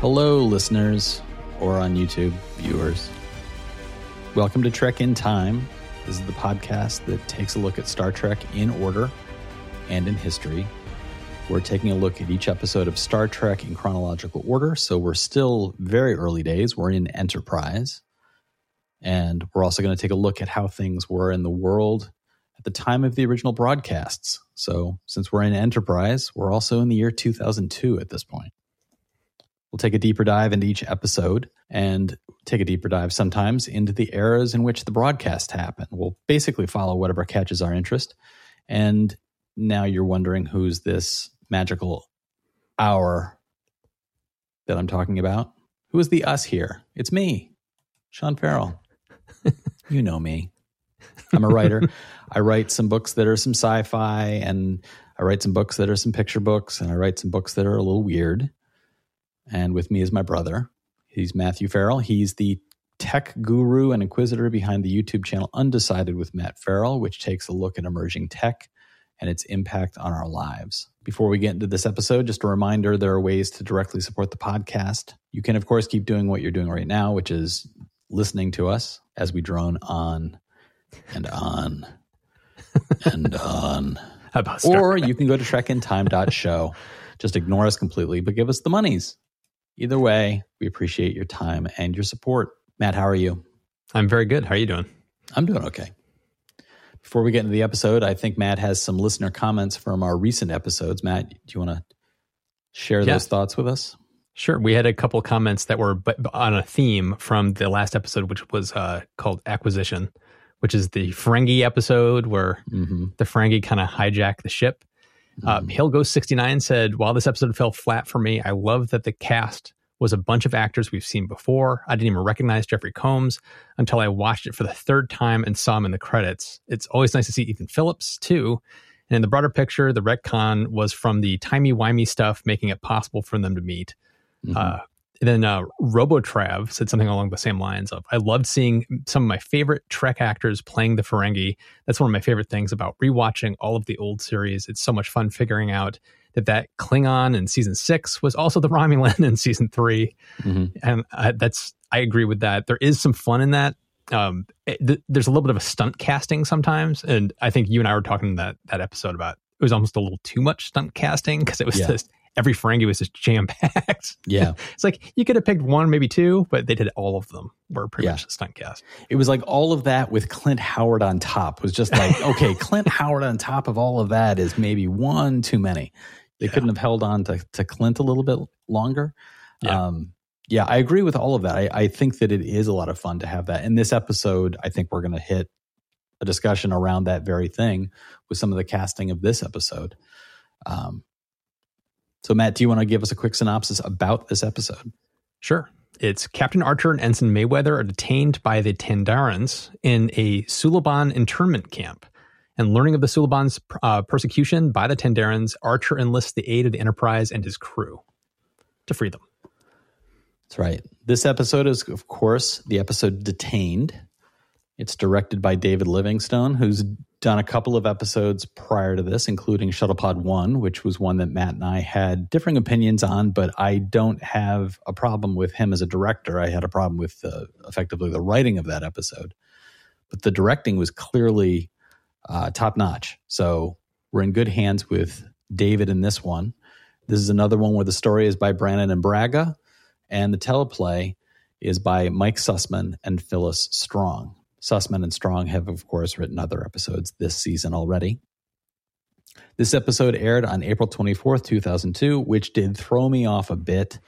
Hello, listeners, or on YouTube viewers. Welcome to Trek in Time. This is the podcast that takes a look at Star Trek in order and in history. We're taking a look at each episode of Star Trek in chronological order, so we're still very early days. We're in Enterprise. And we're also going to take a look at how things were in the world at the time of the original broadcasts. So, since we're in Enterprise, we're also in the year 2002 at this point. We'll take a deeper dive into each episode and take a deeper dive sometimes into the eras in which the broadcast happened. We'll basically follow whatever catches our interest. And now you're wondering who's this magical hour that I'm talking about? Who is the us here? It's me, Sean Farrell. you know me. I'm a writer. I write some books that are some sci fi, and I write some books that are some picture books, and I write some books that are a little weird. And with me is my brother. He's Matthew Farrell. He's the tech guru and inquisitor behind the YouTube channel Undecided with Matt Farrell, which takes a look at emerging tech and its impact on our lives. Before we get into this episode, just a reminder there are ways to directly support the podcast. You can, of course, keep doing what you're doing right now, which is listening to us as we drone on and on and on. or you can go to trekintime.show. Just ignore us completely, but give us the monies. Either way, we appreciate your time and your support. Matt, how are you? I'm very good. How are you doing? I'm doing okay. Before we get into the episode, I think Matt has some listener comments from our recent episodes. Matt, do you want to share yeah. those thoughts with us? Sure. We had a couple comments that were on a theme from the last episode, which was uh, called Acquisition, which is the Ferengi episode where mm-hmm. the Ferengi kind of hijack the ship. Uh, mm-hmm. Uh, 69 said, While this episode fell flat for me, I love that the cast was a bunch of actors we've seen before. I didn't even recognize Jeffrey Combs until I watched it for the third time and saw him in the credits. It's always nice to see Ethan Phillips, too. And in the broader picture, the retcon was from the timey-wimey stuff, making it possible for them to meet. Mm-hmm. Uh, and then uh, Robotrav said something along the same lines of, I loved seeing some of my favorite Trek actors playing the Ferengi. That's one of my favorite things about rewatching all of the old series. It's so much fun figuring out that that Klingon in season six was also the Romulan in season 3 mm-hmm. and uh, that's I agree with that. There is some fun in that. Um, it, th- there's a little bit of a stunt casting sometimes, and I think you and I were talking that that episode about it was almost a little too much stunt casting because it was yeah. just every Ferengi was just jam packed. Yeah, it's like you could have picked one, maybe two, but they did all of them were pretty yeah. much a stunt cast. It was like all of that with Clint Howard on top was just like okay, Clint Howard on top of all of that is maybe one too many. They yeah. couldn't have held on to, to Clint a little bit longer. Yeah. Um, yeah, I agree with all of that. I, I think that it is a lot of fun to have that. In this episode, I think we're going to hit a discussion around that very thing with some of the casting of this episode. Um, so, Matt, do you want to give us a quick synopsis about this episode? Sure. It's Captain Archer and Ensign Mayweather are detained by the Tandarans in a Suliban internment camp and learning of the Suliban's uh, persecution by the Tandarans, Archer enlists the aid of the Enterprise and his crew to free them. That's right. This episode is, of course, the episode Detained. It's directed by David Livingston, who's done a couple of episodes prior to this, including Shuttlepod 1, which was one that Matt and I had differing opinions on, but I don't have a problem with him as a director. I had a problem with uh, effectively the writing of that episode. But the directing was clearly uh, top notch. So we're in good hands with David in this one. This is another one where the story is by Brannon and Braga, and the teleplay is by Mike Sussman and Phyllis Strong. Sussman and Strong have, of course, written other episodes this season already. This episode aired on April 24th, 2002, which did throw me off a bit.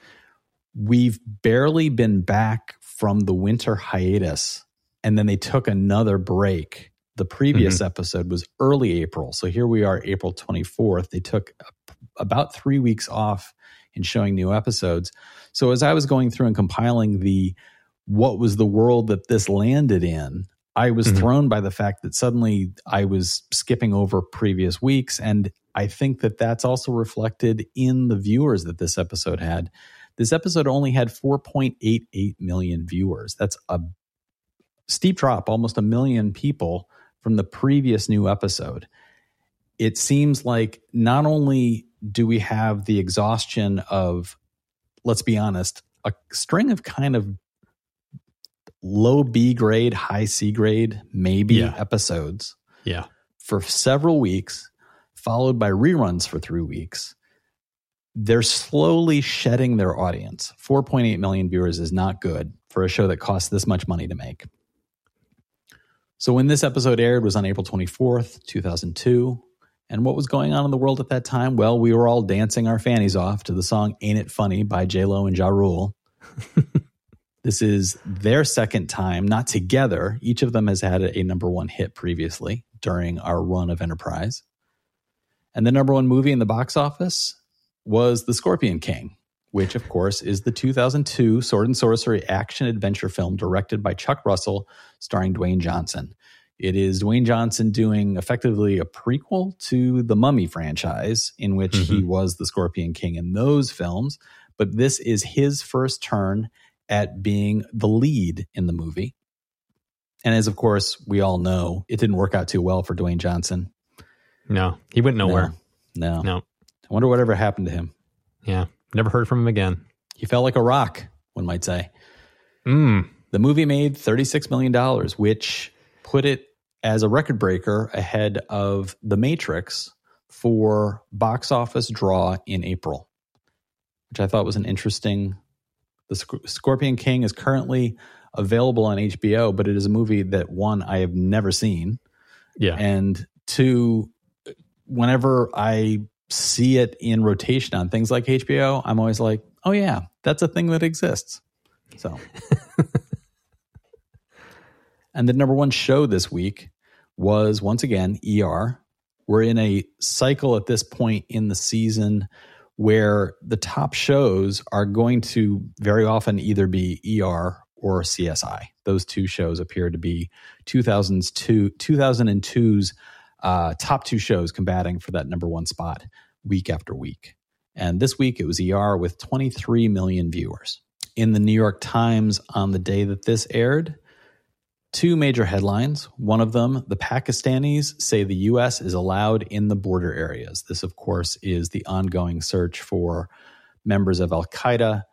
We've barely been back from the winter hiatus, and then they took another break the previous mm-hmm. episode was early April. So here we are, April 24th. They took about three weeks off in showing new episodes. So as I was going through and compiling the what was the world that this landed in, I was mm-hmm. thrown by the fact that suddenly I was skipping over previous weeks. And I think that that's also reflected in the viewers that this episode had. This episode only had 4.88 million viewers. That's a steep drop, almost a million people from the previous new episode. It seems like not only do we have the exhaustion of let's be honest, a string of kind of low B grade, high C grade, maybe Yeah. episodes Yeah. for several weeks, followed by reruns for three weeks. They're slowly shedding their audience. 4.8 million viewers is not good for a show that costs this much money to make. So, when this episode aired was on April 24th, 2002. And what was going on in the world at that time? Well, we were all dancing our fannies off to the song Ain't It Funny by J-Lo and Ja Rule. this is their second time, not together. Each of them has had a number one hit previously during our run of Enterprise. And the number one movie in the box office was The Scorpion King, which, of course, is the 2002 sword and sorcery action adventure film directed by Chuck Russell, starring Dwayne Johnson. It is Dwayne Johnson doing effectively a prequel to the Mummy franchise, in which he mm-hmm. was the Scorpion King in those films. But this is his first turn at being the lead in the movie. And as, of course, we all know, it didn't work out too well for Dwayne Johnson. No, he went nowhere. No. no. No. I wonder whatever happened to him. Yeah. Never heard from him again. He fell like a rock, one might say. Mm. The movie made $36 million, which put it as a record breaker ahead of The Matrix for box office draw in April, which I thought was an interesting. The Sc- Scorpion King is currently available on HBO, but it is a movie that one I have never seen, Yeah. and two, whenever I see it in rotation on things like HBO, I'm always like, oh yeah, that's a thing that exists. So, and the number one show this week was once again ER. We're in a cycle at this point in the season where the top shows are going to very often either be ER or CSI. Those two shows appear to be 2002, 2002's uh, top two shows combating for that number one spot week after week. And this week it was ER with 23 million viewers. In the New York Times on the day that this aired, two major headlines. One of them, the Pakistanis say the U.S. is allowed in the border areas. This, of course, is the ongoing search for members of Al Qaeda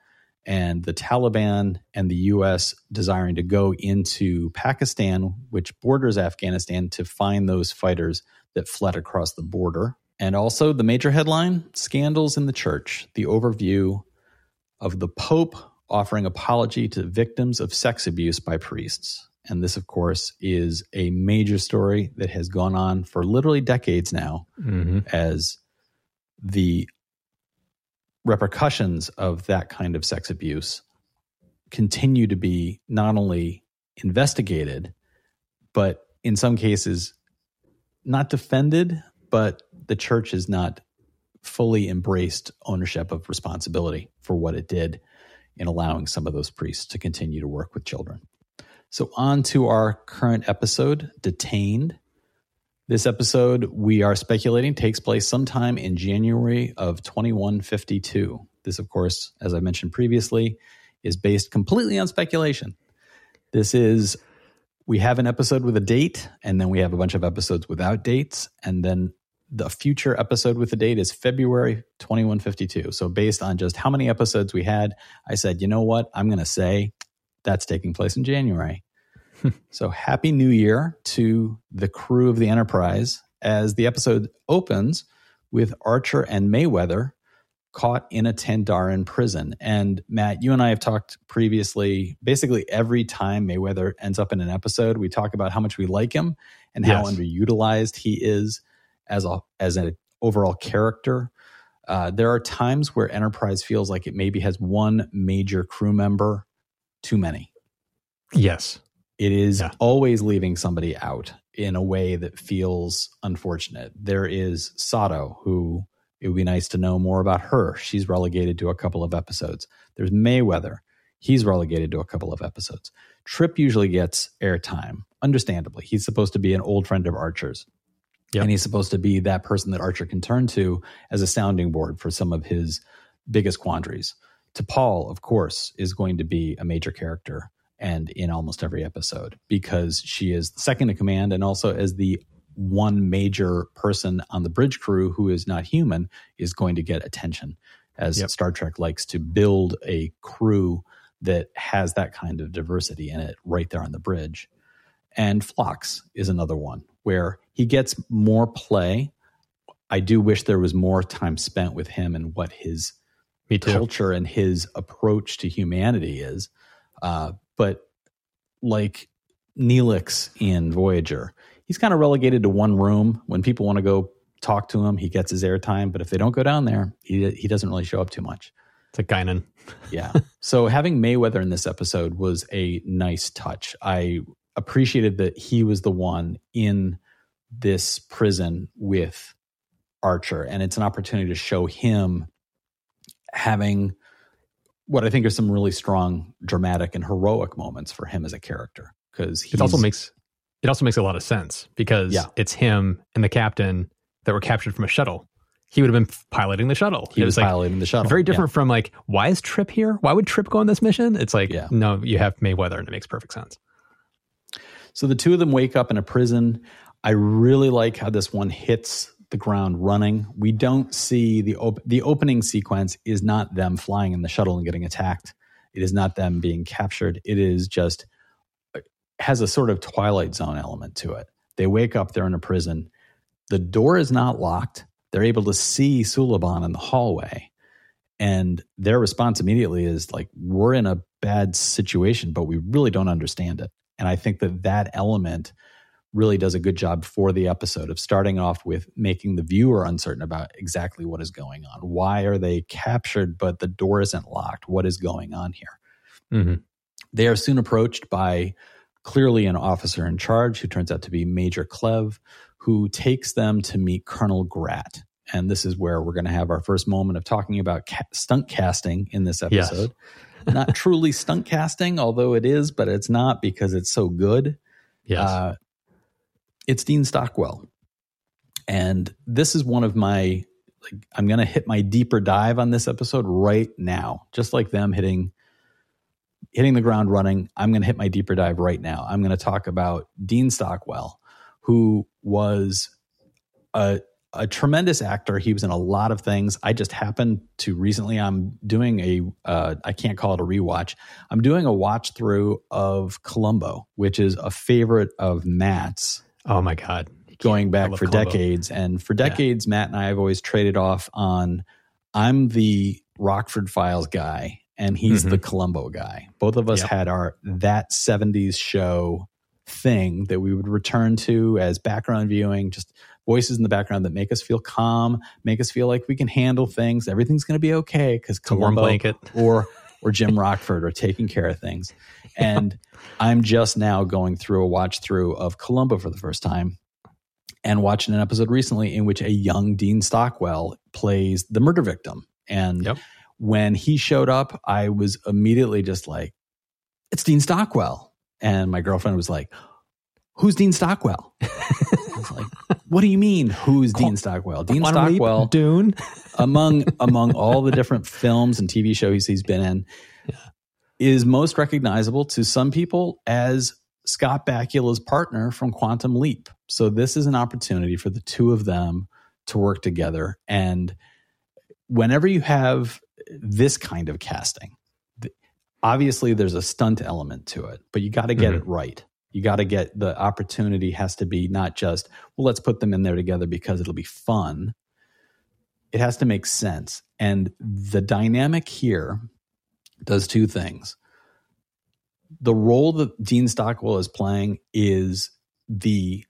and the Taliban and the U.S. desiring to go into Pakistan, which borders Afghanistan, to find those fighters that fled across the border. And also, the major headline scandals in the church, the overview of the Pope offering apology to victims of sex abuse by priests. And this, of course, is a major story that has gone on for literally decades now hmm as the repercussions of that kind of sex abuse continue to be not only investigated, but in some cases not defended, but the church has not fully embraced ownership of responsibility for what it did in allowing some of those priests to continue to work with children. So, on to our current episode, Detained. This episode, we are speculating, takes place sometime in January of 2152. This, of course, as I mentioned previously, is based completely on speculation. This is, we have an episode with a date, and then we have a bunch of episodes without dates, and then the future episode with the date is February 2152. So, based on just how many episodes we had, I said, you know what? I'm going to say that's taking place in January. so, Happy New Year to the crew of the Enterprise as the episode opens with Archer and Mayweather caught in a Tandaran prison. And Matt, you and I have talked previously. Basically, every time Mayweather ends up in an episode, we talk about how much we like him and how Yes. underutilized he is as a as an overall character. Uh, there are times where Enterprise feels like it maybe has one major crew member too many. Yes. It is Yeah. always leaving somebody out in a way that feels unfortunate. There is Sato, who it would be nice to know more about her. She's relegated to a couple of episodes. There's Mayweather. He's relegated to a couple of episodes. Trip usually gets airtime, understandably. He's supposed to be an old friend of Archer's. Yep. And he's supposed to be that person that Archer can turn to as a sounding board for some of his biggest quandaries. T'Pol, of course, is going to be a major character and in almost every episode because she is the second in command and also as the one major person on the bridge crew who is not human is going to get attention as Yep. Star Trek likes to build a crew that has that kind of diversity in it right there on the bridge. And Phlox is another one where he gets more play. I do wish there was more time spent with him and what his Me too. culture and his approach to humanity is. Uh, but like Neelix in Voyager, he's kind of relegated to one room. When people want to go talk to him, he gets his airtime. But if they don't go down there, he he doesn't really show up too much. It's like Guinan. Yeah. so having Mayweather in this episode was a nice touch. I appreciated that he was the one in this prison with Archer, and it's an opportunity to show him having what I think are some really strong, dramatic, and heroic moments for him as a character. Because It also makes it also makes a lot of sense because Yeah. it's him and the captain that were captured from a shuttle. He would have been piloting the shuttle. he it was was like piloting the shuttle. very Yeah. different from like why is Trip here? Why would Trip go on this mission? It's like Yeah. no, you have Mayweather and it makes perfect sense. So the two of them wake up in a prison. I really like how this one hits the ground running. We don't see the op- the opening sequence is not them flying in the shuttle and getting attacked. It is not them being captured. It is just uh, has a sort of Twilight Zone element to it. They wake up, they're in a prison. The door is not locked. They're able to see Suliban in the hallway. And their response immediately is like, we're in a bad situation, but we really don't understand it. And I think that that element really does a good job for the episode of starting off with making the viewer uncertain about exactly what is going on. Why are they captured, but the door isn't locked? What is going on here? hmm They are soon approached by clearly an officer in charge who turns out to be Major Klev, who takes them to meet Colonel Grat. And this is where we're going to have our first moment of talking about ca- stunt casting in this Yes. episode. not truly stunt casting, although it is, but it's not because it's so good. Yes. Uh, it's Dean Stockwell. And this is one of my like I'm going to hit my deeper dive on this episode right now. Just like them hitting hitting the ground running, I'm going to hit my deeper dive right now. I'm going to talk about Dean Stockwell, who was a a tremendous actor. He was in a lot of things. I just happened to recently. I'm doing a. Uh, I can't call it a rewatch. I'm doing a watch through of Columbo, which is a favorite of Matt's oh my god. going back for decades. And for decades, Matt and I have always traded off on I'm the Rockford Files guy and he's Mhm. the Columbo guy. Both of us Yep. had our that 70s show thing that we would return to as background viewing, just voices in the background that make us feel calm, make us feel like we can handle things. Everything's going to be okay because Columbo blanket. or or Jim Rockford are taking care of things. And I'm just now going through a watch through of Columbo for the first time and watching an episode recently in which a young Dean Stockwell plays the murder victim. And Yep. when he showed up, I was immediately just like, it's Dean Stockwell. And my girlfriend was like, who's Dean Stockwell? I was like, what do you mean, who's Dean Stockwell? Dean Quantum Leap, Stockwell Dune. among among all the different films and TV shows he's been in, is most recognizable to some people as Scott Bakula's partner from Quantum Leap. So this is an opportunity for the two of them to work together. And whenever you have this kind of casting, obviously there's a stunt element to it, but you got to get Mhm. it right. You got to get the opportunity has to be not just, well, let's put them in there together because it'll be fun it has to make sense. And the dynamic here does two things. The role that Dean Stockwell is playing is the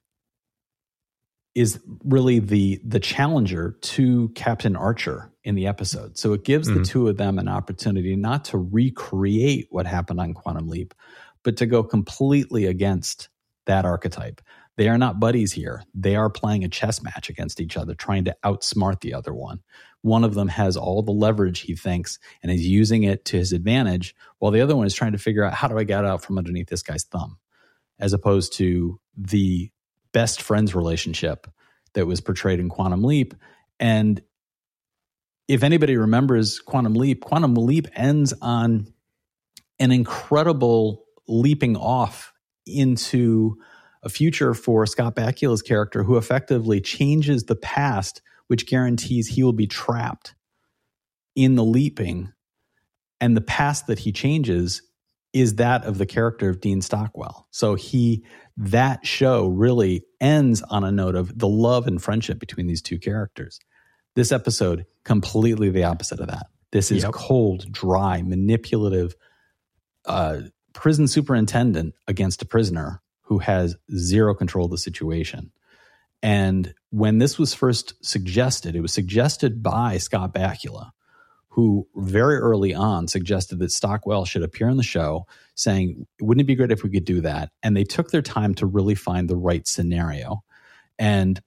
is really the the challenger to Captain Archer in the episode. So it gives the Mhm. two of them an opportunity not to recreate what happened on Quantum Leap, but to go completely against that archetype. They are not buddies here. They are playing a chess match against each other, trying to outsmart the other one. One of them has all the leverage he thinks and is using it to his advantage, while the other one is trying to figure out how do I get out from underneath this guy's thumb, as opposed to the best friends relationship that was portrayed in Quantum Leap. And if anybody remembers Quantum Leap, Quantum Leap ends on an incredible leaping off into a future for Scott Bakula's character who effectively changes the past, which guarantees he will be trapped in the leaping and the past that he changes is that of the character of Dean Stockwell. So he that show really ends on a note of the love and friendship between these two characters. This episode completely the opposite of that. This is yep. cold, dry, manipulative uh, prison superintendent against a prisoner who has zero control of the situation. And when this was first suggested, it was suggested by Scott Bakula, who very early on suggested that Stockwell should appear on the show, saying, Wouldn't it be great if we could do that? And they took their time to really find the right scenario. And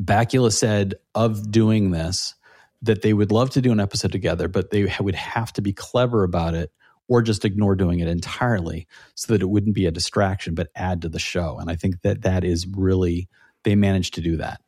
Bakula said of doing this that they would love to do an episode together, but they would have to be clever about it or just ignore doing it entirely so that it wouldn't be a distraction but add to the show. And I think that that is really, they managed to do that.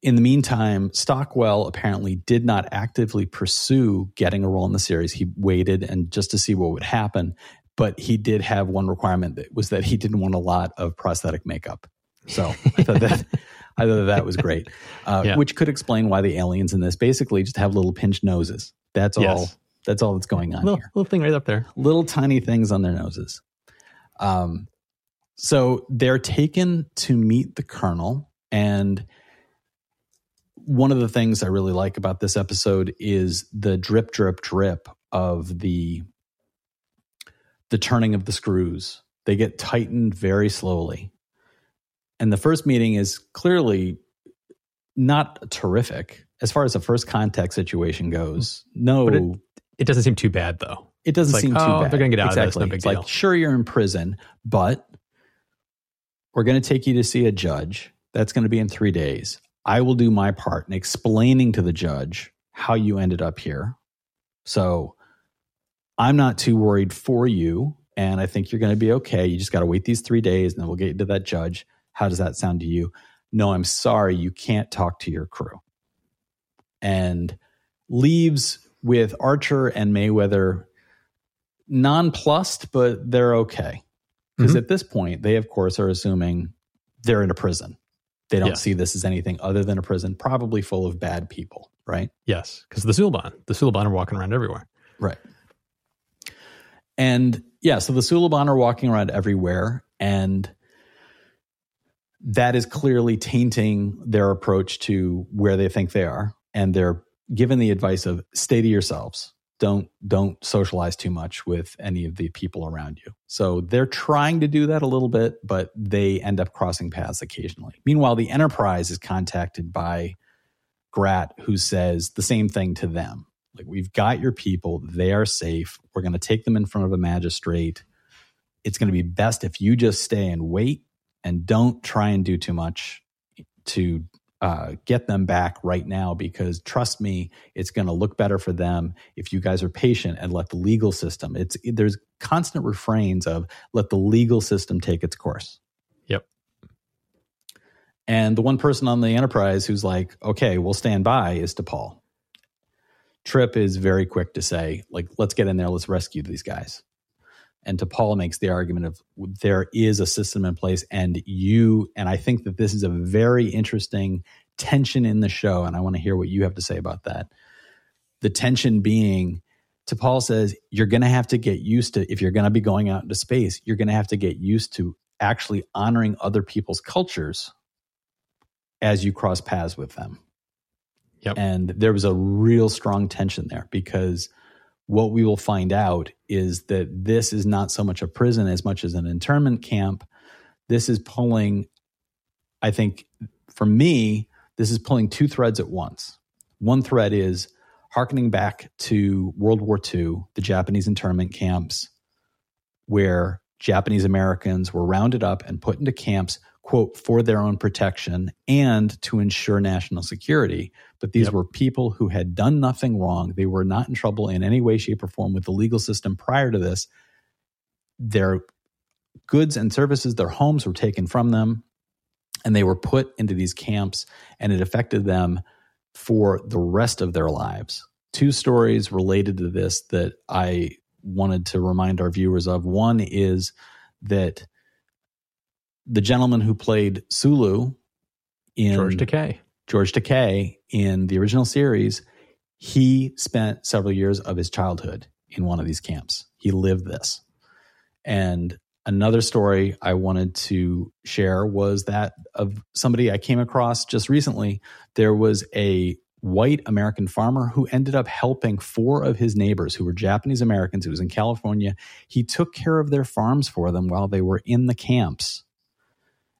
In the meantime, Stockwell apparently did not actively pursue getting a role in the series. He waited and just to see what would happen. But he did have one requirement that was that he didn't want a lot of prosthetic makeup. So I thought that I thought that was great, uh, yeah. which could explain why the aliens in this basically just have little pinched noses. That's yes. all that's all that's going on little, here. Little thing right up there. Little tiny things on their noses. Um, so they're taken to meet the colonel. And one of the things I really like about this episode is the drip, drip, drip of the the turning of the screws. They get tightened very slowly. And the first meeting is clearly not terrific as far as the first contact situation goes. No, it, it doesn't seem too bad though. It doesn't seem oh, too bad. They're going to get out exactly. of this. No big it's deal. Like, sure, you're in prison, but we're going to take you to see a judge. That's going to be in three days. I will do my part in explaining to the judge how you ended up here. So I'm not too worried for you. And I think you're going to be okay. You just got to wait these three days and then we'll get you to that judge. How does that sound to you? No, I'm sorry. You can't talk to your crew. And leaves with Archer and Mayweather nonplussed, but they're okay. Because mm-hmm. at this point, they, of course, are assuming they're in a prison. They don't see this as anything other than a prison, probably full of bad people, right? Yes, because the Suliban, the Suliban are walking around everywhere. Right. And yeah, so the Suliban are walking around everywhere, and that is clearly tainting their approach to where they think they are. And they're given the advice of stay to yourselves. Don't don't socialize too much with any of the people around you. So they're trying to do that a little bit, but they end up crossing paths occasionally. Meanwhile, the Enterprise is contacted by Grat, who says the same thing to them. Like, we've got your people, they are safe. We're going to take them in front of a magistrate. It's going to be best if you just stay and wait and don't try and do too much to uh, get them back right now because trust me, it's going to look better for them if you guys are patient and let the legal system. It's there's constant refrains of let the legal system take its course. Yep. And the one person on the Enterprise who's like, okay, we'll stand by is T'Pol. Trip is very quick to say, like, let's get in there, let's rescue these guys. And T'Pol makes the argument of there is a system in place, and you, and I think that this is a very interesting tension in the show, and I want to hear what you have to say about that. The tension being, T'Pol says, you're going to have to get used to, if you're going to be going out into space, you're going to have to get used to actually honoring other people's cultures as you cross paths with them. Yep. And there was a real strong tension there because what we will find out is that this is not so much a prison as much as an internment camp. This is pulling, I think, for me, this is pulling two threads at once. One thread is harkening back to World War II, the Japanese internment camps, where Japanese Americans were rounded up and put into camps, quote, for their own protection and to ensure national security. But these yep. were people who had done nothing wrong. They were not in trouble in any way, shape, or form with the legal system prior to this. Their goods and services, their homes were taken from them and they were put into these camps and it affected them for the rest of their lives. Two stories related to this that I wanted to remind our viewers of. One is that the gentleman who played Sulu in George Takei. George Takei in the original series, he spent several years of his childhood in one of these camps. He lived this. And another story I wanted to share was that of somebody I came across just recently. There was a white American farmer who ended up helping four of his neighbors who were Japanese Americans. It was in California. He took care of their farms for them while they were in the camps.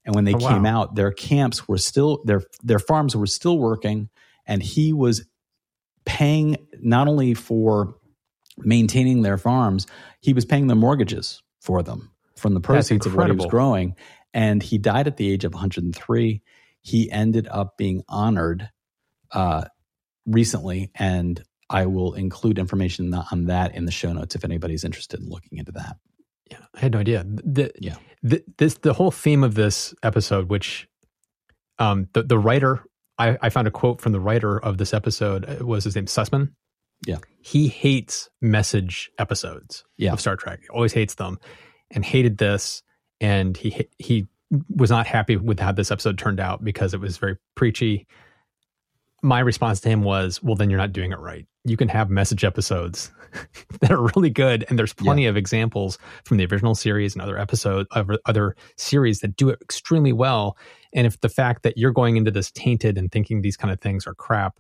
And when they oh, came wow. out, their camps were still their their farms were still working, and he was paying not only for maintaining their farms, he was paying the mortgages for them from the proceeds of what he was growing. And he died at the age of 103. He ended up being honored uh, recently, and I will include information on that in the show notes if anybody's interested in looking into that. Yeah, I had no idea. The, yeah, the, this the whole theme of this episode, which um, the the writer, I, I found a quote from the writer of this episode uh, was his name Sussman. Yeah, he hates message episodes yeah. of Star Trek. He always hates them, and hated this. And he he was not happy with how this episode turned out because it was very preachy my response to him was, well, then you're not doing it right. You can have message episodes that are really good. And there's plenty yeah. of examples from the original series and other episodes, of other series that do it extremely well. And if the fact that you're going into this tainted and thinking these kind of things are crap,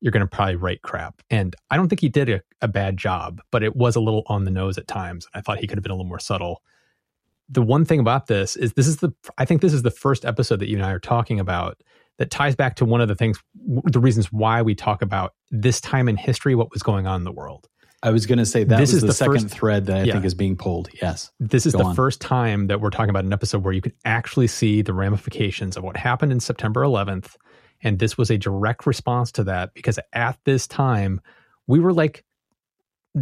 you're going to probably write crap. And I don't think he did a, a bad job, but it was a little on the nose at times. And I thought he could have been a little more subtle. The one thing about this is this is the, I think this is the first episode that you and I are talking about that ties back to one of the things, the reasons why we talk about this time in history, what was going on in the world. I was going to say that this is the, the second first, thread that I yeah. think is being pulled. Yes. This is Go the on. first time that we're talking about an episode where you can actually see the ramifications of what happened in September 11th. And this was a direct response to that because at this time, we were like,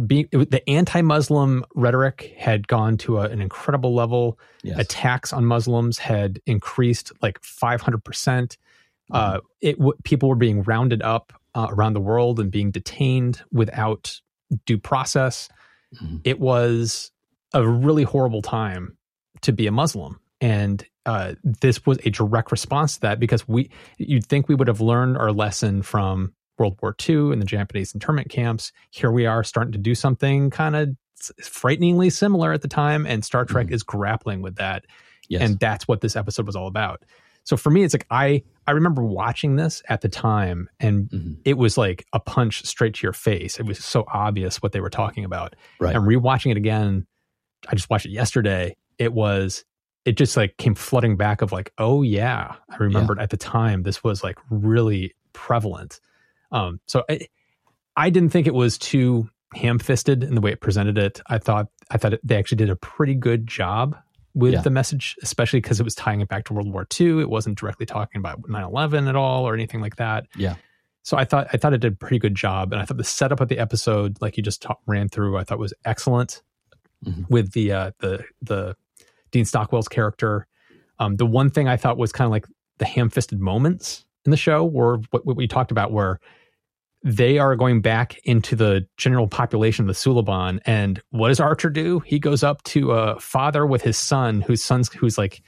being the anti-Muslim rhetoric had gone to a, an incredible level. Yes. Attacks on Muslims had increased like 500 percent. Uh, it w- people were being rounded up uh, around the world and being detained without due process. Mm-hmm. It was a really horrible time to be a Muslim, and uh, this was a direct response to that because we you'd think we would have learned our lesson from World War II and the Japanese internment camps. Here we are starting to do something kind of frighteningly similar at the time, and Star Trek mm-hmm. is grappling with that. Yes. And that's what this episode was all about. So for me, it's like I I remember watching this at the time, and mm-hmm. it was like a punch straight to your face. It was so obvious what they were talking about. Right. And rewatching it again, I just watched it yesterday. It was it just like came flooding back of like, oh yeah, I remembered yeah. at the time this was like really prevalent. Um, so I, I didn't think it was too ham-fisted in the way it presented it. I thought I thought it, they actually did a pretty good job with yeah. the message, especially because it was tying it back to World War II. It wasn't directly talking about 9-11 at all or anything like that. Yeah. So I thought I thought it did a pretty good job, and I thought the setup of the episode, like you just ta- ran through, I thought was excellent. Mm-hmm. With the uh, the the Dean Stockwell's character, um, the one thing I thought was kind of like the ham-fisted moments in the show were what, what we talked about, where they are going back into the general population of the Suliban. And what does Archer do? He goes up to a father with his son, whose son's who's like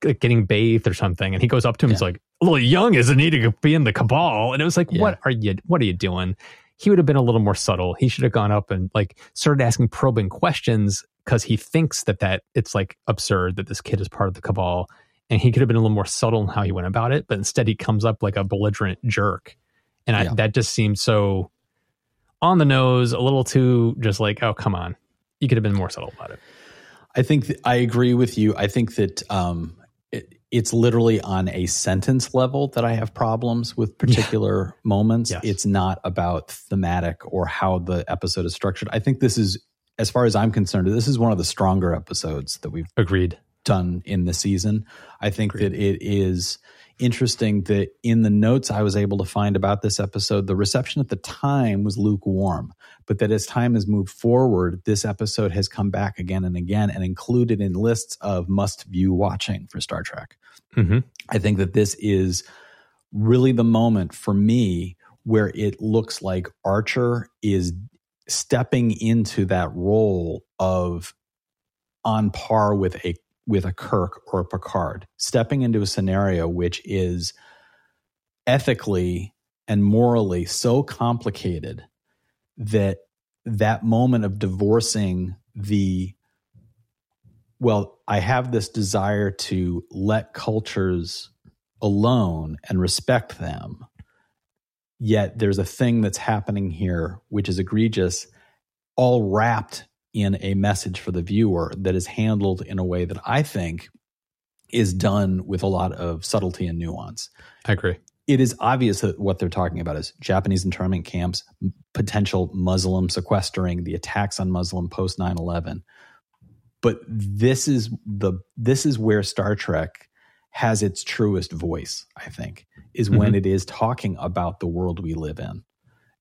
getting bathed or something, and he goes up to him. Yeah. He's like, "A little young, isn't he, to be in the cabal?" And it was like, yeah. "What are you? What are you doing?" He would have been a little more subtle. He should have gone up and like started asking probing questions because he thinks that that it's like absurd that this kid is part of the cabal, and he could have been a little more subtle in how he went about it. But instead, he comes up like a belligerent jerk and I, that just seemed so on the nose, a little too just like, oh, come on. You could have been more subtle about it. I think th- I agree with you. I think that um, it, it's literally on a sentence level that I have problems with particular yeah. moments. Yes. It's not about thematic or how the episode is structured. I think this is, as far as I'm concerned, this is one of the stronger episodes that we've agreed done in the season. I think agreed. that it is interesting that in the notes I was able to find about this episode, the reception at the time was lukewarm, but that as time has moved forward, this episode has come back again and again and included in lists of must view watching for Star Trek. Mm-hmm. I think that this is really the moment for me where it looks like Archer is stepping into that role of on par with a with a Kirk or a Picard, stepping into a scenario which is ethically and morally so complicated that that moment of divorcing the well, I have this desire to let cultures alone and respect them. Yet there's a thing that's happening here which is egregious, all wrapped in a message for the viewer that is handled in a way that I think is done with a lot of subtlety and nuance. I agree. It is obvious that what they're talking about is Japanese internment camps, potential Muslim sequestering, the attacks on Muslim post 9 11 but this is the this is where Star Trek has its truest voice, I think, is mm-hmm. when it is talking about the world we live in,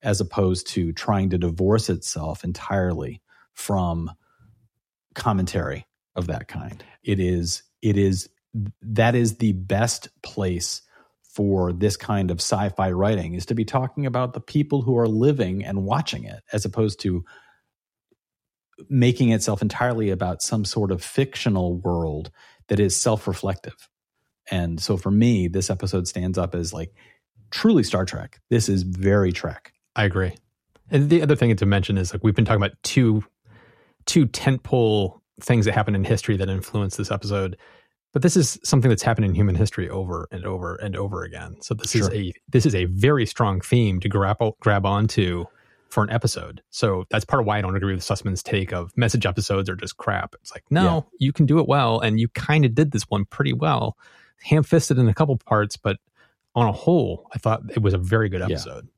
as opposed to trying to divorce itself entirely from commentary of that kind. It is it is that is the best place for this kind of sci-fi writing is to be talking about the people who are living and watching it as opposed to making itself entirely about some sort of fictional world that is self-reflective. And so for me, this episode stands up as like truly Star Trek. This is very Trek. I agree. And the other thing to mention is like we've been talking about two two tentpole things that happen in history that influence this episode. But this is something that's happened in human history over and over and over again. So this sure. is a this is a very strong theme to grab grab onto for an episode. So that's part of why I don't agree with Sussman's take of message episodes are just crap. It's like, no, yeah. you can do it well. And you kind of did this one pretty well. Ham fisted in a couple parts, but on a whole, I thought it was a very good episode. Yeah.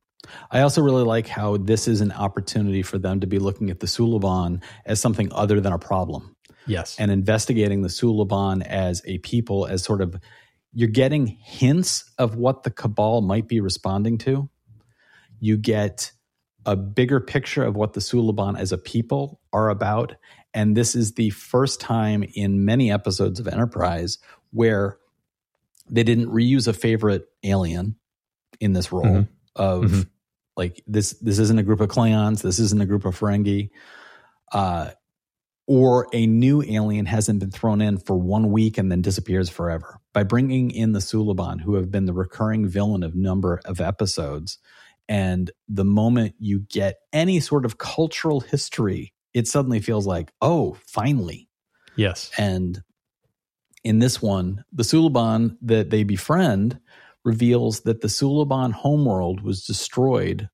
I also really like how this is an opportunity for them to be looking at the Suliban as something other than a problem. Yes. And investigating the Suliban as a people, as sort of, you're getting hints of what the cabal might be responding to. You get a bigger picture of what the Suliban as a people are about. And this is the first time in many episodes of Enterprise where they didn't reuse a favorite alien in this role mm-hmm. of mm-hmm. Like this this isn't a group of Klingons, this isn't a group of Ferengi. Uh, or a new alien hasn't been thrown in for one week and then disappears forever. By bringing in the Suliban, who have been the recurring villain of number of episodes, and the moment you get any sort of cultural history, it suddenly feels like, oh, finally. Yes. And in this one, the Suliban that they befriend reveals that the Suliban homeworld was destroyed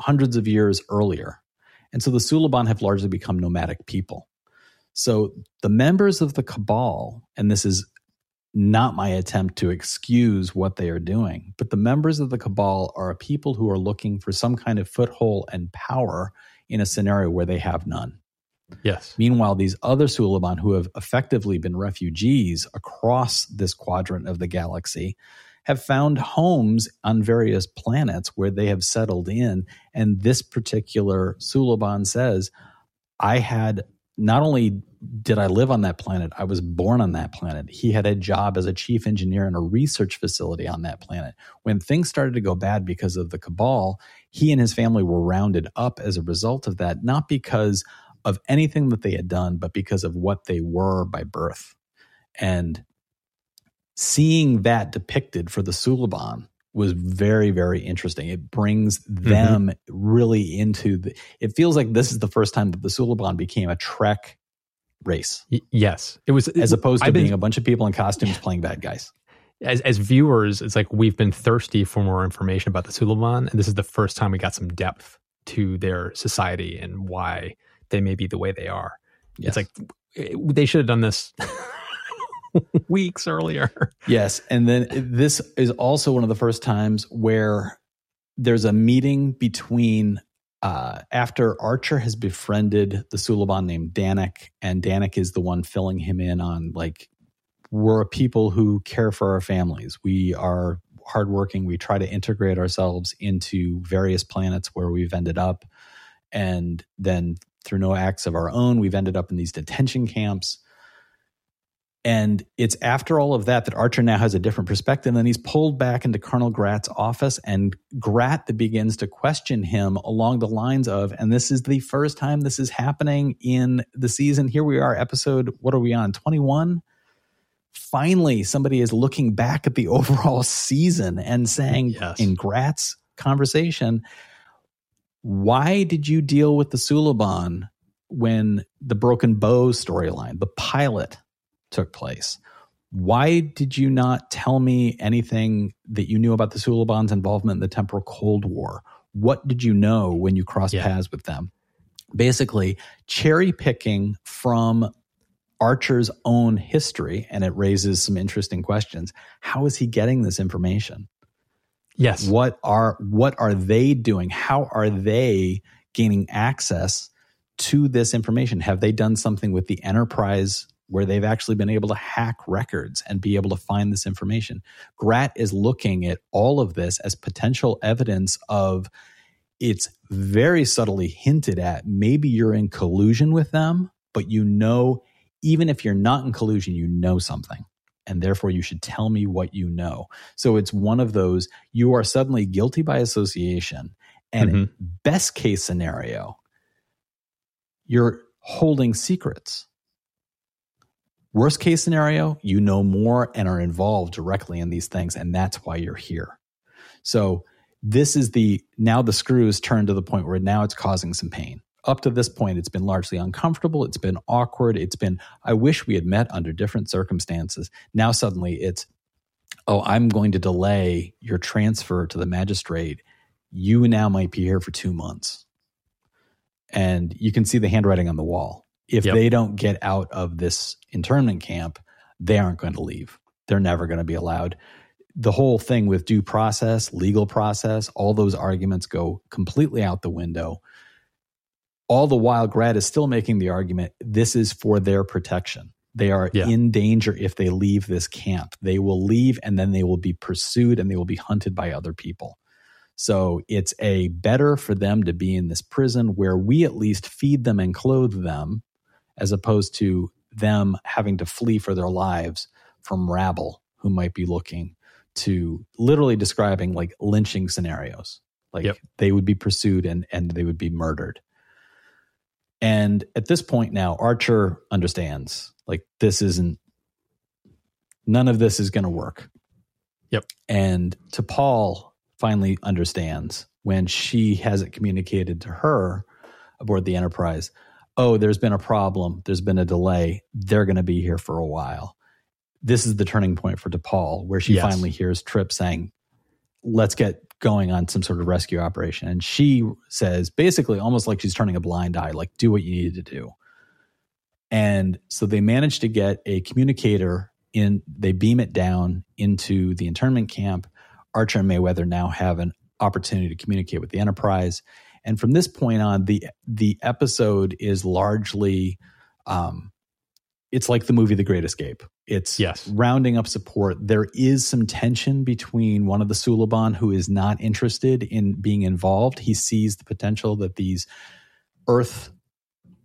hundreds of years earlier. And so the Suliban have largely become nomadic people. So the members of the Cabal, and this is not my attempt to excuse what they are doing. But the members of the cabal are a people who are looking for some kind of foothold and power in a scenario where they have none. Yes. Meanwhile, these other Suliban who have effectively been refugees across this quadrant of the galaxy have found homes on various planets where they have settled in. And this particular Suliban says, I had not only did I live on that planet, I was born on that planet. He had a job as a chief engineer in a research facility on that planet. When things started to go bad because of the cabal, he and his family were rounded up as a result of that, not because of anything that they had done, but because of what they were by birth. And seeing that depicted for the Suliban was very very interesting it brings mm-hmm. them mm-hmm. really into the it feels like this is the first time that the Suliban became a trek race y- yes it was as opposed to I've being been, a bunch of people in costumes playing bad guys as as viewers it's like we've been thirsty for more information about the Suliban and this is the first time we got some depth to their society and why they may be the way they are yes. it's like eh, they should have done this weeks earlier. Yes. And then this is also one of the first times where there's a meeting between uh, after Archer has befriended the Suliban named Danik, and Danik is the one filling him in on like, we're a people who care for our families. We are hardworking. We try to integrate ourselves into various planets where we've ended up. And then through no acts of our own, we've ended up in these detention camps. And it's after all of that that Archer now has a different perspective. And then he's pulled back into Colonel Grat's office, and Grat begins to question him along the lines of, and this is the first time this is happening in the season. Here we are, episode, what are we on? 21? Finally, somebody is looking back at the overall season and saying, yes. in Grat's conversation. Why did you deal with the Suliban when the Broken Bow storyline, the pilot, took place? Why did you not tell me anything that you knew about the Suliban's involvement in the temporal Cold War? What did you know when you crossed yeah. paths with them? Basically, cherry picking from Archer's own history, and it raises some interesting questions. How is he getting this information? Yes. What are what are they doing? How are they gaining access to this information? Have they done something with the enterprise where they've actually been able to hack records and be able to find this information? Grat is looking at all of this as potential evidence of it's very subtly hinted at maybe you're in collusion with them, but you know even if you're not in collusion, you know something. And therefore, you should tell me what you know. So it's one of those you are suddenly guilty by association. And mm-hmm. best case scenario, you're holding secrets. Worst case scenario, you know more and are involved directly in these things. And that's why you're here. So this is the now the screws is turned to the point where now it's causing some pain up to this point, it's been largely uncomfortable. It's been awkward. It's been, I wish we had met under different circumstances. Now, suddenly, it's, oh, I'm going to delay your transfer to the magistrate. You now might be here for two months. And you can see the handwriting on the wall. If yep. they don't get out of this internment camp, they aren't going to leave. They're never going to be allowed. The whole thing with due process, legal process, all those arguments go completely out the window all the while, Grat is still making the argument this is for their protection. They are yeah. in danger if they leave this camp. They will leave and then they will be pursued and they will be hunted by other people. So it's a better for them to be in this prison where we at least feed them and clothe them as opposed to them having to flee for their lives from rabble who might be looking to literally describing like lynching scenarios. Like yep. they would be pursued and and they would be murdered. And at this point now, Archer understands like this isn't, none of this is going to work. Yep. And T'Pol finally understands when she has it communicated to her aboard the Enterprise oh, there's been a problem, there's been a delay, they're going to be here for a while. This is the turning point for T'Pol, where she yes. finally hears Trip saying, let's get going on some sort of rescue operation. And she says, basically, almost like she's turning a blind eye, like, do what you need to do. And so they managed to get a communicator in, they beam it down into the internment camp. Archer and Mayweather now have an opportunity to communicate with the Enterprise. And from this point on, the the episode is largely um, it's like the movie The Great Escape. It's yes. rounding up support. There is some tension between one of the Suliban who is not interested in being involved. He sees the potential that these Earth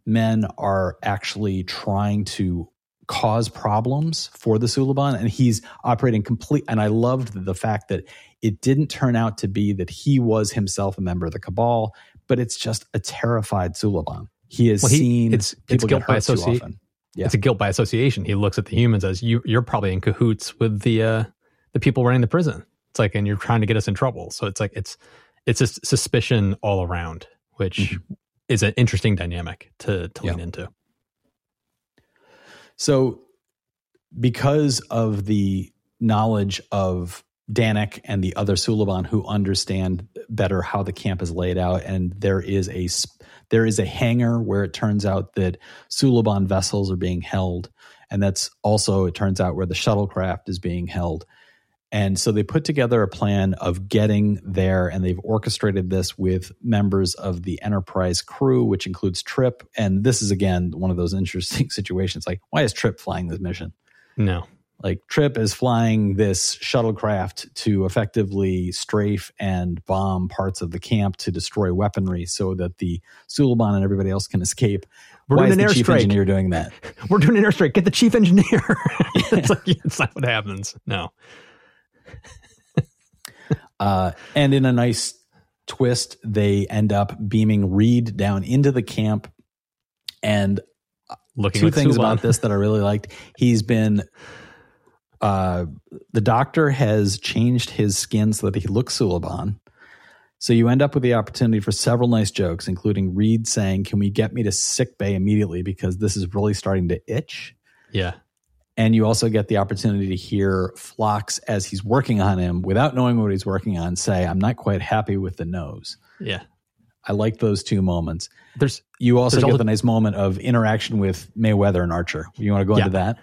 men are actually trying to cause problems for the Suliban, and he's operating complete. And I loved the fact that it didn't turn out to be that he was himself a member of the Cabal, but it's just a terrified Suliban. He has well, he, seen it's, people it's get hurt too often yeah. it's a guilt by association. He looks at the humans as you you're probably in cahoots with the uh, the people running the prison. It's like and you're trying to get us in trouble. So it's like it's it's a suspicion all around, which mm-hmm. is an interesting dynamic to to lean into. So because of the knowledge of Danik and the other Suliban who understand better how the camp is laid out, and there is a there is a hangar where it turns out that Suliban vessels are being held. And that's also, it turns out, where the shuttlecraft is being held. And so they put together a plan of getting there, and they've orchestrated this with members of the Enterprise crew, which includes Trip. And this is, again, one of those interesting situations. Like, why is Trip flying this mission? No. Like Trip is flying this shuttlecraft to effectively strafe and bomb parts of the camp to destroy weaponry so that the Suliban and everybody else can escape. We're Why doing an chief engineer doing that? We're doing an airstrike. Get the chief engineer. it's like it's not what happens. No. uh, and in a nice twist, they end up beaming Reed down into the camp. And Looking two things about this that I really liked. He's been uh, the doctor has changed his skin so that he looks Suliban. So you end up with the opportunity for several nice jokes, including Reed saying, Can we get me to sick bay immediately because this is really starting to itch? Yeah. And you also get the opportunity to hear Phlox as he's working on him without knowing what he's working on say, I'm not quite happy with the nose. Yeah. I like those two moments. There's you also there's get all the nice moment of interaction with Mayweather and Archer. You want to go Yeah. into that?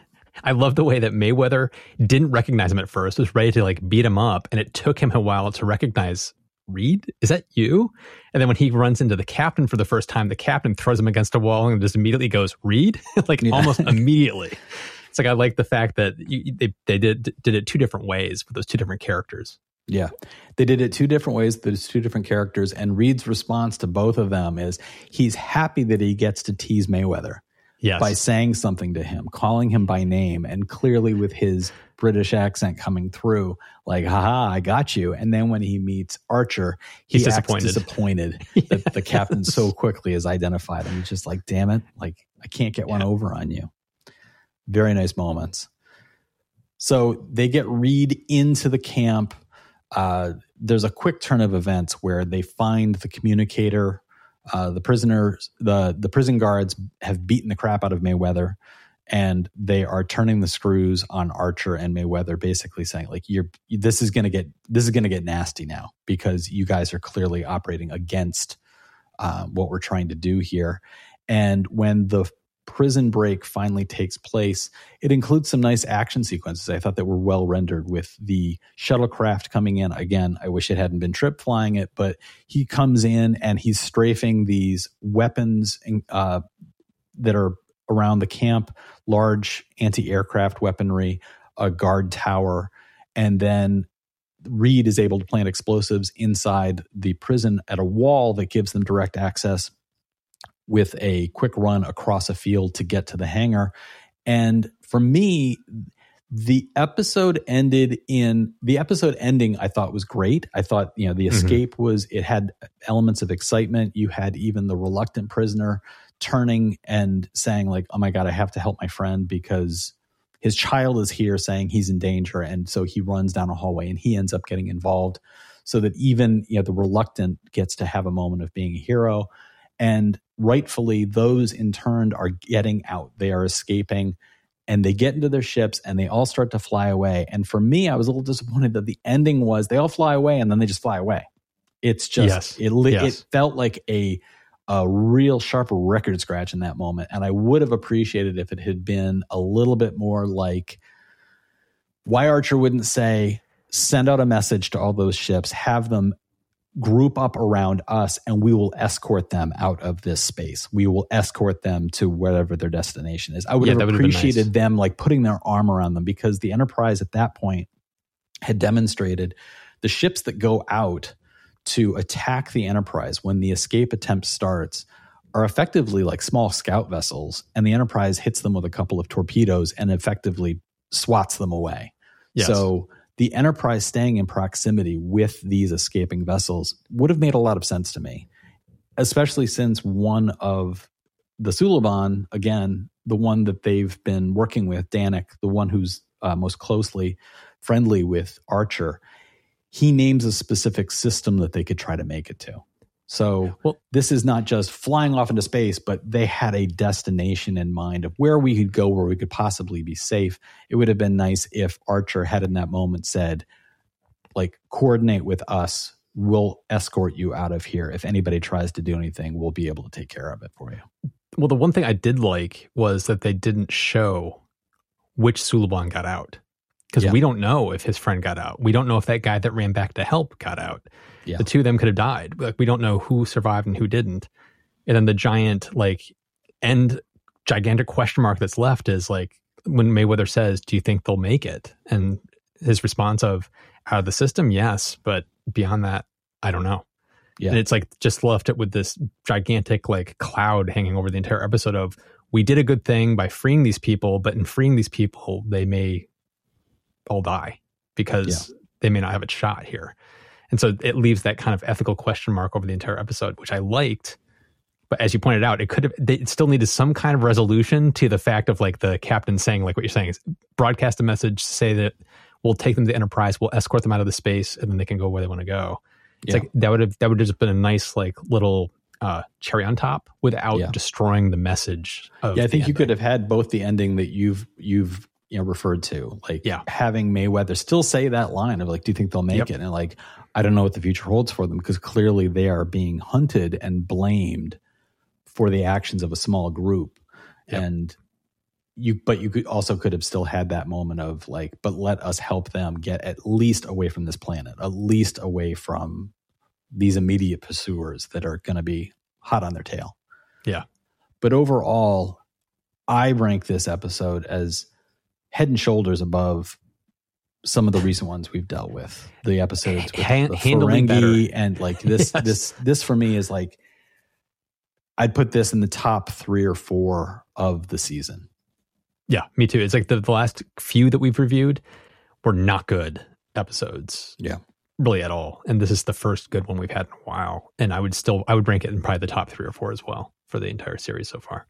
I love the way that Mayweather didn't recognize him at first, was ready to like beat him up, and it took him a while to recognize Reed. Is that you? And then when he runs into the captain for the first time, the captain throws him against a wall and just immediately goes, Reed? like Yeah. almost immediately. It's like I like the fact that you, they they did did it two different ways for those two different characters. Yeah. They did it two different ways. There's two different characters. And Reed's response to both of them is he's happy that he gets to tease Mayweather Yes, by saying something to him, calling him by name, and clearly with his British accent coming through, like, haha, I got you. And then when he meets Archer, he He's disappointed. disappointed that the captain so quickly has identified him. He's just like, damn it, like, I can't get one over on you. Very nice moments. So they get Reed into the camp. Uh, there's a quick turn of events where they find the communicator. Uh, the prisoners, the the prison guards have beaten the crap out of Mayweather, and they are turning the screws on Archer and Mayweather, basically saying like, "You're this is gonna get this is gonna get nasty now because you guys are clearly operating against uh, what we're trying to do here." And when the prison break finally takes place, it includes some nice action sequences. I thought that were well rendered with the shuttlecraft coming in. Again, I wish it hadn't been Trip flying it, but he comes in and he's strafing these weapons uh, that are around the camp, large anti-aircraft weaponry, a guard tower, and then Reed is able to plant explosives inside the prison at a wall that gives them direct access with a quick run across a field to get to the hangar. And for me, the episode ended in the episode ending I thought was great. I thought, you know, the Mhm. escape was it had elements of excitement. You had even the reluctant prisoner turning and saying like, "Oh my god, I have to help my friend because his child is here saying he's in danger." And so he runs down a hallway and he ends up getting involved so that even, you know, the reluctant gets to have a moment of being a hero and rightfully those in turn are getting out they are escaping and they get into their ships and they all start to fly away and for me i was a little disappointed that the ending was they all fly away and then they just fly away it's just Yes. it, li- Yes. it felt like a a real sharp record scratch in that moment and i would have appreciated if it had been a little bit more like why archer wouldn't say send out a message to all those ships have them group up around us and we will escort them out of this space. We will escort them to wherever their destination is. I would Yeah, have that would have been appreciated nice. them like putting their arm around them because the Enterprise at that point had demonstrated the ships that go out to attack the Enterprise when the escape attempt starts are effectively like small scout vessels and the Enterprise hits them with a couple of torpedoes and effectively swats them away. Yes. So the Enterprise staying in proximity with these escaping vessels would have made a lot of sense to me, especially since one of the Suliban, again, the one that they've been working with, Danik, the one who's uh, most closely friendly with Archer, he names a specific system that they could try to make it to. So Well- this is not just flying off into space, but they had a destination in mind of where we could go, where we could possibly be safe. It would have been nice if Archer had in that moment said, like, coordinate with us. We'll escort you out of here. If anybody tries to do anything, we'll be able to take care of it for you. Well, the one thing I did like was that they didn't show which Suliban got out. Because Yeah. we don't know if his friend got out. We don't know if that guy that ran back to help got out. Yeah. The two of them could have died. Like we don't know who survived and who didn't. And then the giant like end gigantic question mark that's left is like when Mayweather says, "Do you think they'll make it?" And his response of out of the system, yes, but beyond that, I don't know. Yeah. And it's like just left it with this gigantic like cloud hanging over the entire episode of we did a good thing by freeing these people, but in freeing these people, they may all die because they may not have a shot here. And so it leaves that kind of ethical question mark over the entire episode, which I liked. But as you pointed out, it could have, they it still needed some kind of resolution to the fact of like the captain saying, like what you're saying is broadcast a message, say that we'll take them to the Enterprise, we'll escort them out of the space, and then they can go where they want to go. It's yeah. like that would have that would have just been a nice like little uh, cherry on top without yeah. destroying the message. yeah, I think ending. you could have had both the ending that you've you've you know referred to, like yeah. having Mayweather still say that line of like, "Do you think they'll make yep. it?" And like, I don't know what the future holds for them because clearly they are being hunted and blamed for the actions of a small group, yep. and you but you could also could have still had that moment of like, but let us help them get at least away from this planet, at least away from these immediate pursuers that are going to be hot on their tail. Yeah. But overall, I rank this episode as head and shoulders above some of the recent ones we've dealt with. The episodes with Hand, the Ferengi and like this yes. this this for me is like I'd put this in the top 3 or 4 of the season. Yeah, me too. It's like the, the last few that we've reviewed were not good episodes. Yeah really at all. And this is the first good one we've had in a while. And I would still I would rank it in probably the top three or four as well for the entire series so far.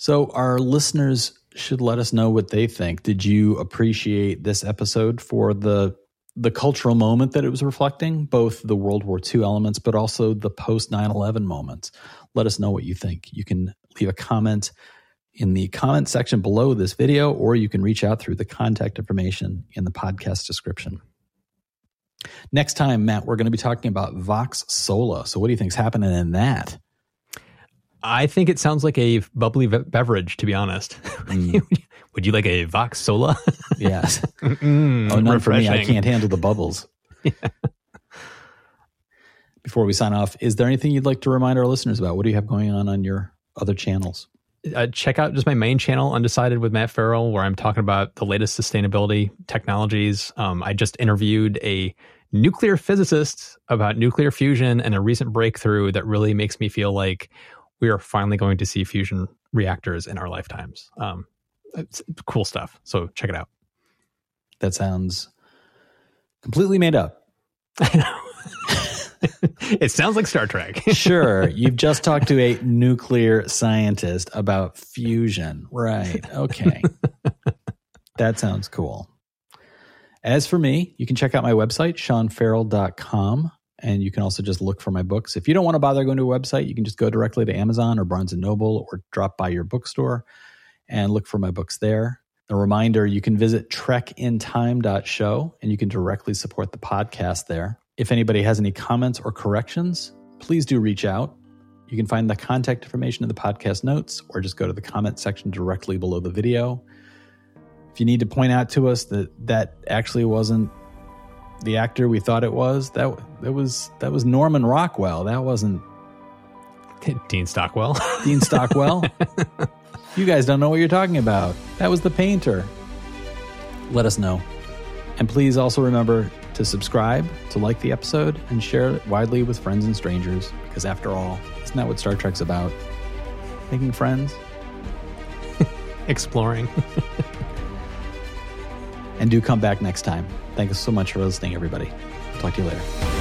So our listeners should let us know what they think. Did you appreciate this episode for the the cultural moment that it was reflecting, both the World War II elements, but also the post 9 11 moments? Let us know what you think. You can leave a comment in the comment section below this video, or you can reach out through the contact information in the podcast description. Next time, Matt, we're going to be talking about Vox Sola. So, what do you think is happening in that? I think it sounds like a bubbly beverage, to be honest. Mm. Would you like a Vox Sola? yes. mm, oh, no, for me. I can't handle the bubbles. Yeah. Before we sign off, is there anything you'd like to remind our listeners about? What do you have going on on your other channels? Uh, check out just my main channel, Undecided with Matt Ferrell, where I'm talking about the latest sustainability technologies. Um, I just interviewed a nuclear physicist about nuclear fusion and a recent breakthrough that really makes me feel like we are finally going to see fusion reactors in our lifetimes. Um, it's cool stuff. So check it out. That sounds completely made up. I know. it sounds like Star Trek. sure. You've just talked to a nuclear scientist about fusion. Right. Okay. that sounds cool. As for me, you can check out my website, seanferrell.com, and you can also just look for my books. If you don't want to bother going to a website, you can just go directly to Amazon or Barnes & Noble or drop by your bookstore and look for my books there. A reminder, you can visit trekintime.show and you can directly support the podcast there. If anybody has any comments or corrections, please do reach out. You can find the contact information in the podcast notes or just go to the comment section directly below the video if you need to point out to us that that actually wasn't the actor we thought it was, that that was that was Norman Rockwell. That wasn't Dean Stockwell. Dean Stockwell. you guys don't know what you're talking about. That was the painter. Let us know. And please also remember to subscribe, to like the episode, and share it widely with friends and strangers, because after all, isn't that what Star Trek's about? Making friends? Exploring. And do come back next time. Thank you so much for listening, everybody. Talk to you later.